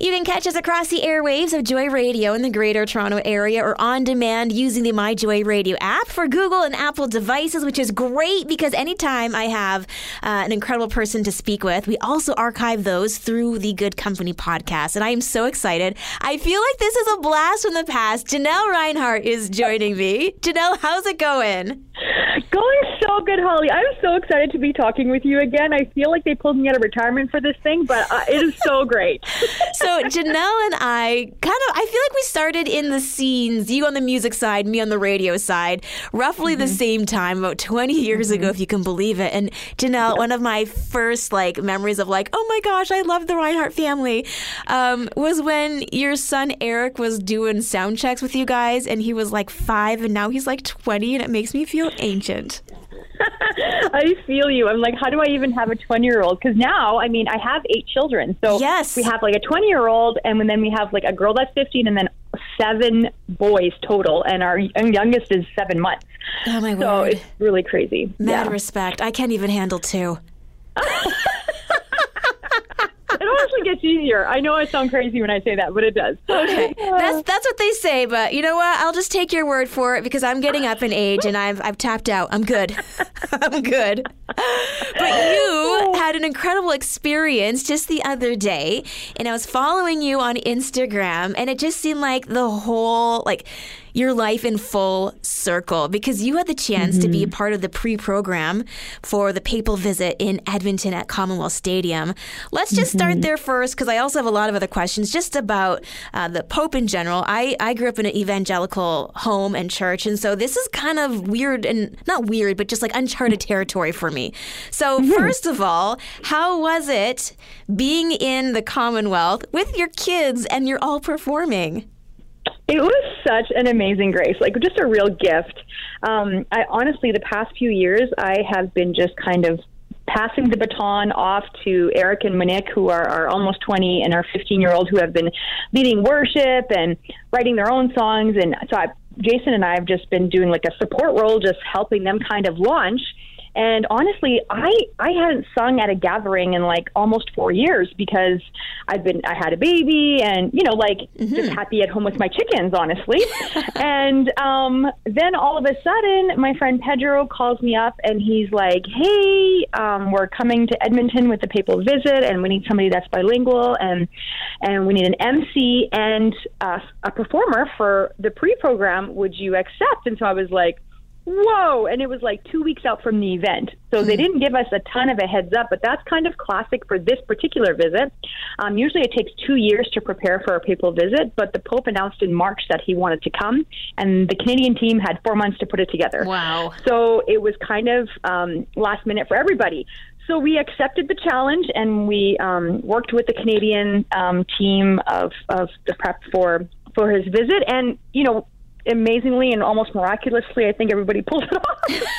You can catch us across the airwaves of Joy Radio in the Greater Toronto Area or on demand using the My Joy Radio app for Google and Apple devices, which is great because anytime I have uh, an incredible person to speak with, we also archive those through the Good Company podcast. And I am so excited. I feel like this is a blast from the past. Janelle Reinhart is joining me. Janelle, how's it going? Going so good, Holly. I'm so excited to be talking with you again. I feel like they pulled me out of retirement for this thing, but uh, it is so great. so Janelle and I kind of, I feel like we started in the scenes, you on the music side, me on the radio side, roughly mm-hmm. the same time, about 20 years mm-hmm. ago, if you can believe it. And Janelle, one of my first like memories of like, oh my gosh, I love the Reinhart family, um, was when your son Eric was doing sound checks with you guys, and he was like five, and now he's like 20, and it makes me feel ancient. I feel you. I'm like, how do I even have a 20 year old? Because now, I mean, I have eight children. So yes. we have like a 20 year old, and then we have like a girl that's 15, and then seven boys total, and our youngest is seven months. Oh my so word! it's really crazy. Mad yeah. respect. I can't even handle two. it honestly gets easier. I know I sound crazy when I say that, but it does. Okay, uh, that's that's what they say. But you know what? I'll just take your word for it because I'm getting up in age and I've I've tapped out. I'm good. I'm good. But you had an incredible experience just the other day, and I was following you on Instagram, and it just seemed like the whole like your life in full circle because you had the chance mm-hmm. to be a mm-hmm. part of the pre program for the papal visit in Edmonton at Commonwealth Stadium. Let's just mm-hmm. start there first because I also have a lot of other questions just about uh, the Pope in general. I, I grew up in an evangelical home and church, and so this is kind of weird and not weird, but just like uncharted territory for me. So, mm-hmm. first of all, how was it being in the Commonwealth with your kids and you're all performing? It was such an amazing grace, like just a real gift. Um, I honestly, the past few years, I have been just kind of passing the baton off to Eric and Monique, who are, are almost 20 and our 15 year old who have been leading worship and writing their own songs. And so I, Jason and I have just been doing like a support role, just helping them kind of launch. And honestly, I I hadn't sung at a gathering in like almost four years because I've been I had a baby and you know like mm-hmm. just happy at home with my chickens, honestly. and um, then all of a sudden, my friend Pedro calls me up and he's like, "Hey, um, we're coming to Edmonton with the papal visit, and we need somebody that's bilingual and and we need an MC and uh, a performer for the pre-program. Would you accept?" And so I was like whoa. And it was like two weeks out from the event. So they hmm. didn't give us a ton of a heads up but that's kind of classic for this particular visit. Um, usually it takes two years to prepare for a papal visit but the pope announced in march that he wanted to come and the canadian team had four months to put it together. Wow. So it was kind of um, last minute for everybody. So we accepted the challenge and we um, worked with the Canadian um, team of, of the prep for for his visit. And you know, amazingly and almost miraculously, I think everybody pulled it off.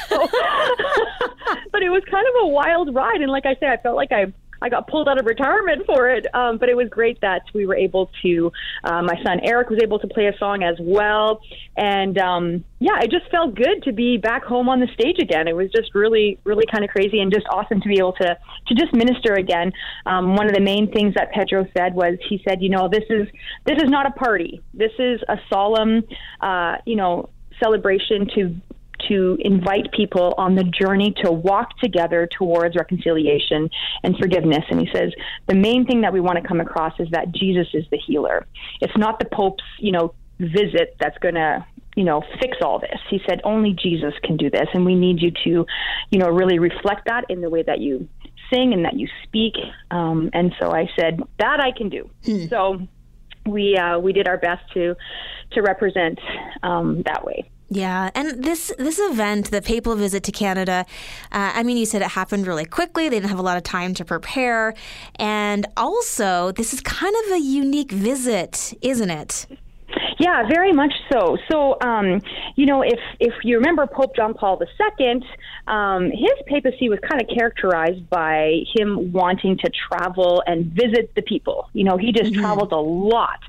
so, but it was kind of a wild ride, and like I say, I felt like I I got pulled out of retirement for it. Um, but it was great that we were able to. Uh, my son Eric was able to play a song as well, and um, yeah, it just felt good to be back home on the stage again. It was just really, really kind of crazy and just awesome to be able to to just minister again. Um, one of the main things that Pedro said was he said, you know, this is this is not a party. This is a solemn, uh, you know, celebration to to invite people on the journey to walk together towards reconciliation and forgiveness. And he says the main thing that we want to come across is that Jesus is the healer. It's not the Pope's, you know, visit that's going to you know fix all this he said only jesus can do this and we need you to you know really reflect that in the way that you sing and that you speak um, and so i said that i can do hmm. so we uh, we did our best to to represent um, that way yeah, and this this event, the papal visit to Canada, uh, I mean, you said it happened really quickly. They didn't have a lot of time to prepare, and also this is kind of a unique visit, isn't it? Yeah, very much so. So, um, you know, if if you remember Pope John Paul II, um, his papacy was kind of characterized by him wanting to travel and visit the people. You know, he just mm-hmm. traveled a lot,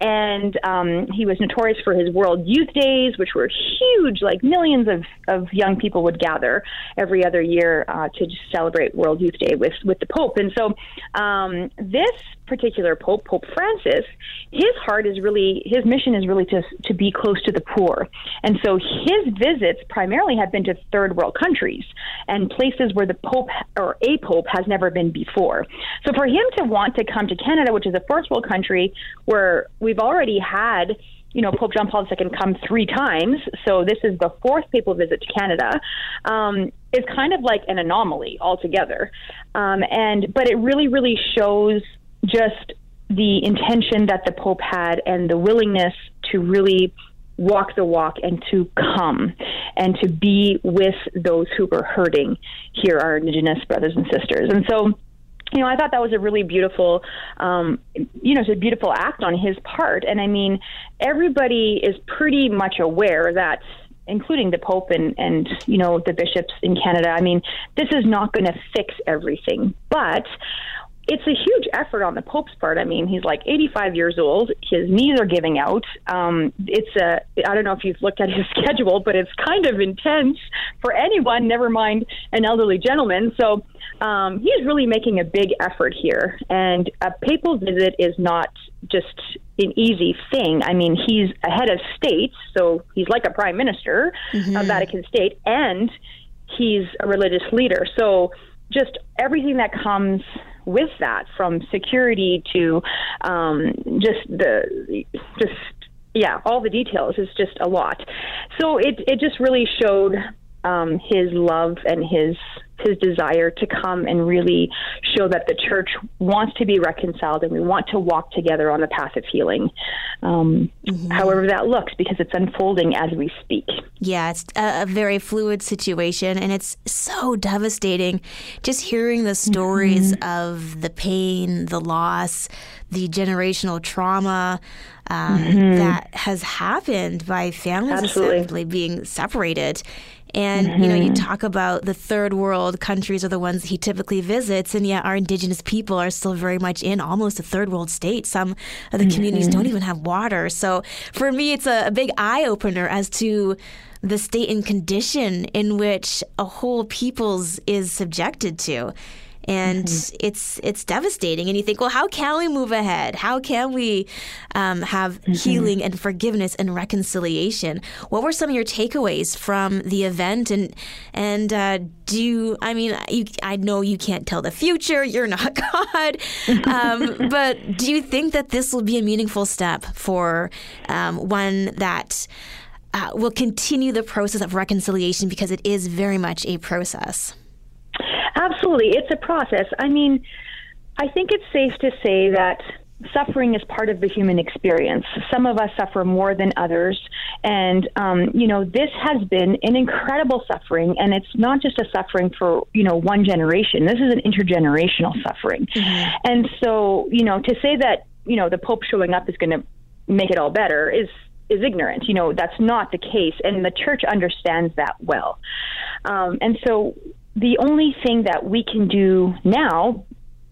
and um, he was notorious for his World Youth Days, which were huge, like millions of, of young people would gather every other year uh, to just celebrate World Youth Day with, with the Pope. And so um, this particular Pope, Pope Francis, his heart is really, his mission is really to, to be close to the poor. And so his visits primarily have been to third world countries and places where the Pope or a Pope has never been before. So for him to want to come to Canada, which is a first world country where we've already had you know, Pope John Paul II come three times, so this is the fourth papal visit to Canada, um, is kind of like an anomaly altogether. Um, and but it really, really shows just the intention that the Pope had and the willingness to really walk the walk and to come and to be with those who were hurting here, our Indigenous brothers and sisters. And so, you know, I thought that was a really beautiful, um, you know, it's a beautiful act on his part. And I mean, everybody is pretty much aware that including the Pope and, and you know the bishops in Canada. I mean, this is not going to fix everything, but it's a huge effort on the Pope's part. I mean, he's like 85 years old. His knees are giving out. Um, it's a, I don't know if you've looked at his schedule, but it's kind of intense for anyone, never mind an elderly gentleman. So um, he's really making a big effort here. And a papal visit is not just an easy thing. I mean, he's a head of state, so he's like a prime minister mm-hmm. of Vatican State, and he's a religious leader. So just everything that comes with that, from security to um, just the just yeah, all the details is just a lot. So it it just really showed um, his love and his his desire to come and really show that the church wants to be reconciled and we want to walk together on the path of healing. Um, mm-hmm. However, that looks because it's unfolding as we speak. Yeah, it's a, a, very fluid situation and it's so devastating just hearing the stories mm-hmm. of the pain, the loss, the generational trauma. Um, mm-hmm. That has happened by families Absolutely. being separated. And, you know, you mm-hmm. talk about the third world countries are the ones he typically visits, and yet our indigenous people are still very much in almost a third world state. Some of the mm-hmm. communities don't even have water. So for me, it's a, a big eye opener as to the state and condition in which a whole people's is subjected to and mm-hmm. it's it's devastating. And you think, well, how can we move ahead? How can we um, have mm-hmm. healing and forgiveness and reconciliation? What were some of your takeaways from the event? And and uh, do you, I mean, you, I know you can't tell the future. You're not God, um, but do you think that this will be a meaningful step for um, one that? Uh, will continue the process of reconciliation because it is very much a process. Absolutely. It's a process. I mean, I think it's safe to say that suffering is part of the human experience. Some of us suffer more than others. And, um, you know, this has been an incredible suffering. And it's not just a suffering for, you know, one generation. This is an intergenerational suffering. Mm-hmm. And so, you know, to say that, you know, the Pope showing up is going to make it all better is is ignorant. You know, that's not the case. And the church understands that well. Um, and so the only thing that we can do now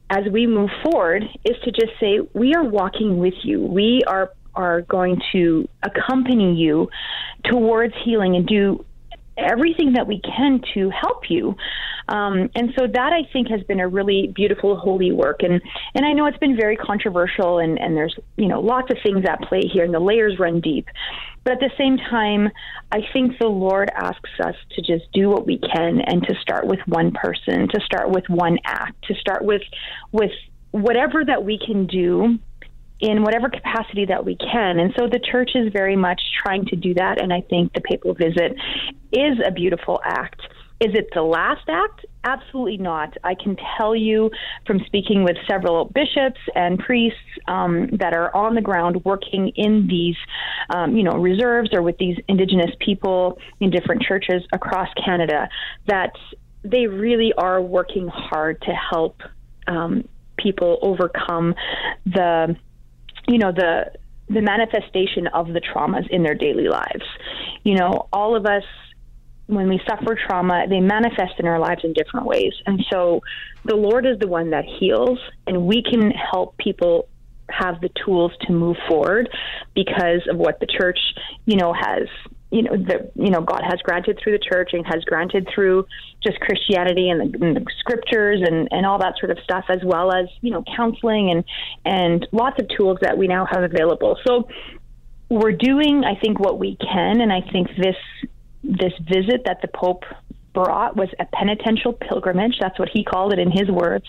as we move forward is to just say we are walking with you we are are going to accompany you towards healing and do everything that we can to help you. Um, and so that I think has been a really beautiful holy work. And and I know it's been very controversial and, and there's you know lots of things at play here and the layers run deep. But at the same time, I think the Lord asks us to just do what we can and to start with one person, to start with one act, to start with with whatever that we can do in whatever capacity that we can. And so the church is very much trying to do that. And I think the papal visit is a beautiful act. Is it the last act? Absolutely not. I can tell you from speaking with several bishops and priests um, that are on the ground working in these, um, you know, reserves or with these Indigenous people in different churches across Canada that they really are working hard to help um, people overcome the you know the the manifestation of the traumas in their daily lives. You know, all of us when we suffer trauma, they manifest in our lives in different ways. And so the Lord is the one that heals, and we can help people have the tools to move forward because of what the church, you know, has you know the you know God has granted through the church and has granted through just Christianity and the, and the, scriptures and and all that sort of stuff, as well as you know counseling and and lots of tools that we now have available. So we're doing, I think, what we can, and I think this this visit that the Pope brought was a penitential pilgrimage. That's what he called it in his words.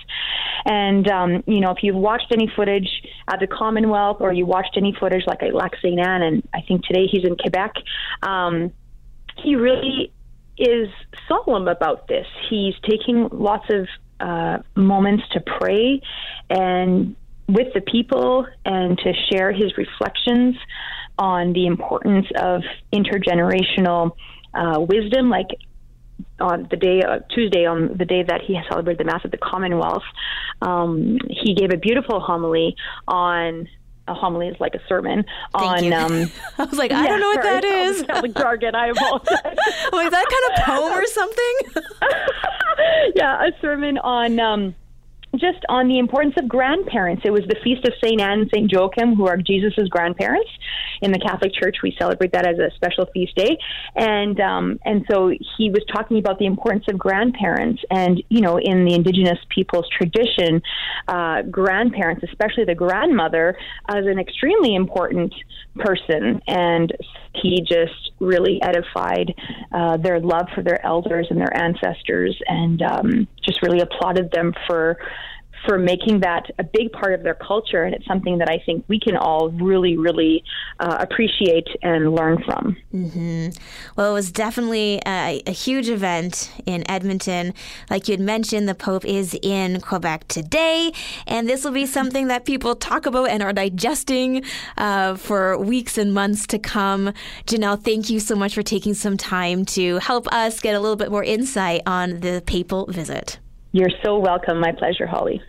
And, um, you know, if you've watched any footage at the Commonwealth or you watched any footage like at Lac St. Anne, and I think today he's in Quebec, um, he really is solemn about this. He's taking lots of uh, moments to pray and with the people and to share his reflections on the importance of intergenerational uh, wisdom, like on the day uh, Tuesday, on the day that he celebrated the Mass at the Commonwealth, um, he gave a beautiful homily on. A homily is like a sermon Thank on. Um, I was like, I yeah, don't know what sorry, that is. Like jargon. I apologize. like that kind of poem or something. yeah, a sermon on. Um, just on the importance of grandparents. It was the feast of St. Anne and St. Joachim, who are Jesus' grandparents. In the Catholic Church, we celebrate that as a special feast day. And, um, and so he was talking about the importance of grandparents. And, you know, in the Indigenous people's tradition, uh, grandparents, especially the grandmother, as an extremely important person. And he just really edified uh, their love for their elders and their ancestors and um, just really applauded them for for making that a big part of their culture. And it's something that I think we can all really, really uh, appreciate and learn from. Mm-hmm. Well, it was definitely a, a, huge event in Edmonton. Like you had mentioned, the Pope is in Quebec today, and this will be something that people talk about and are digesting uh, for weeks and months to come. Janelle, thank you so much for taking some time to help us get a little bit more insight on the papal visit. You're so welcome. My pleasure, Holly.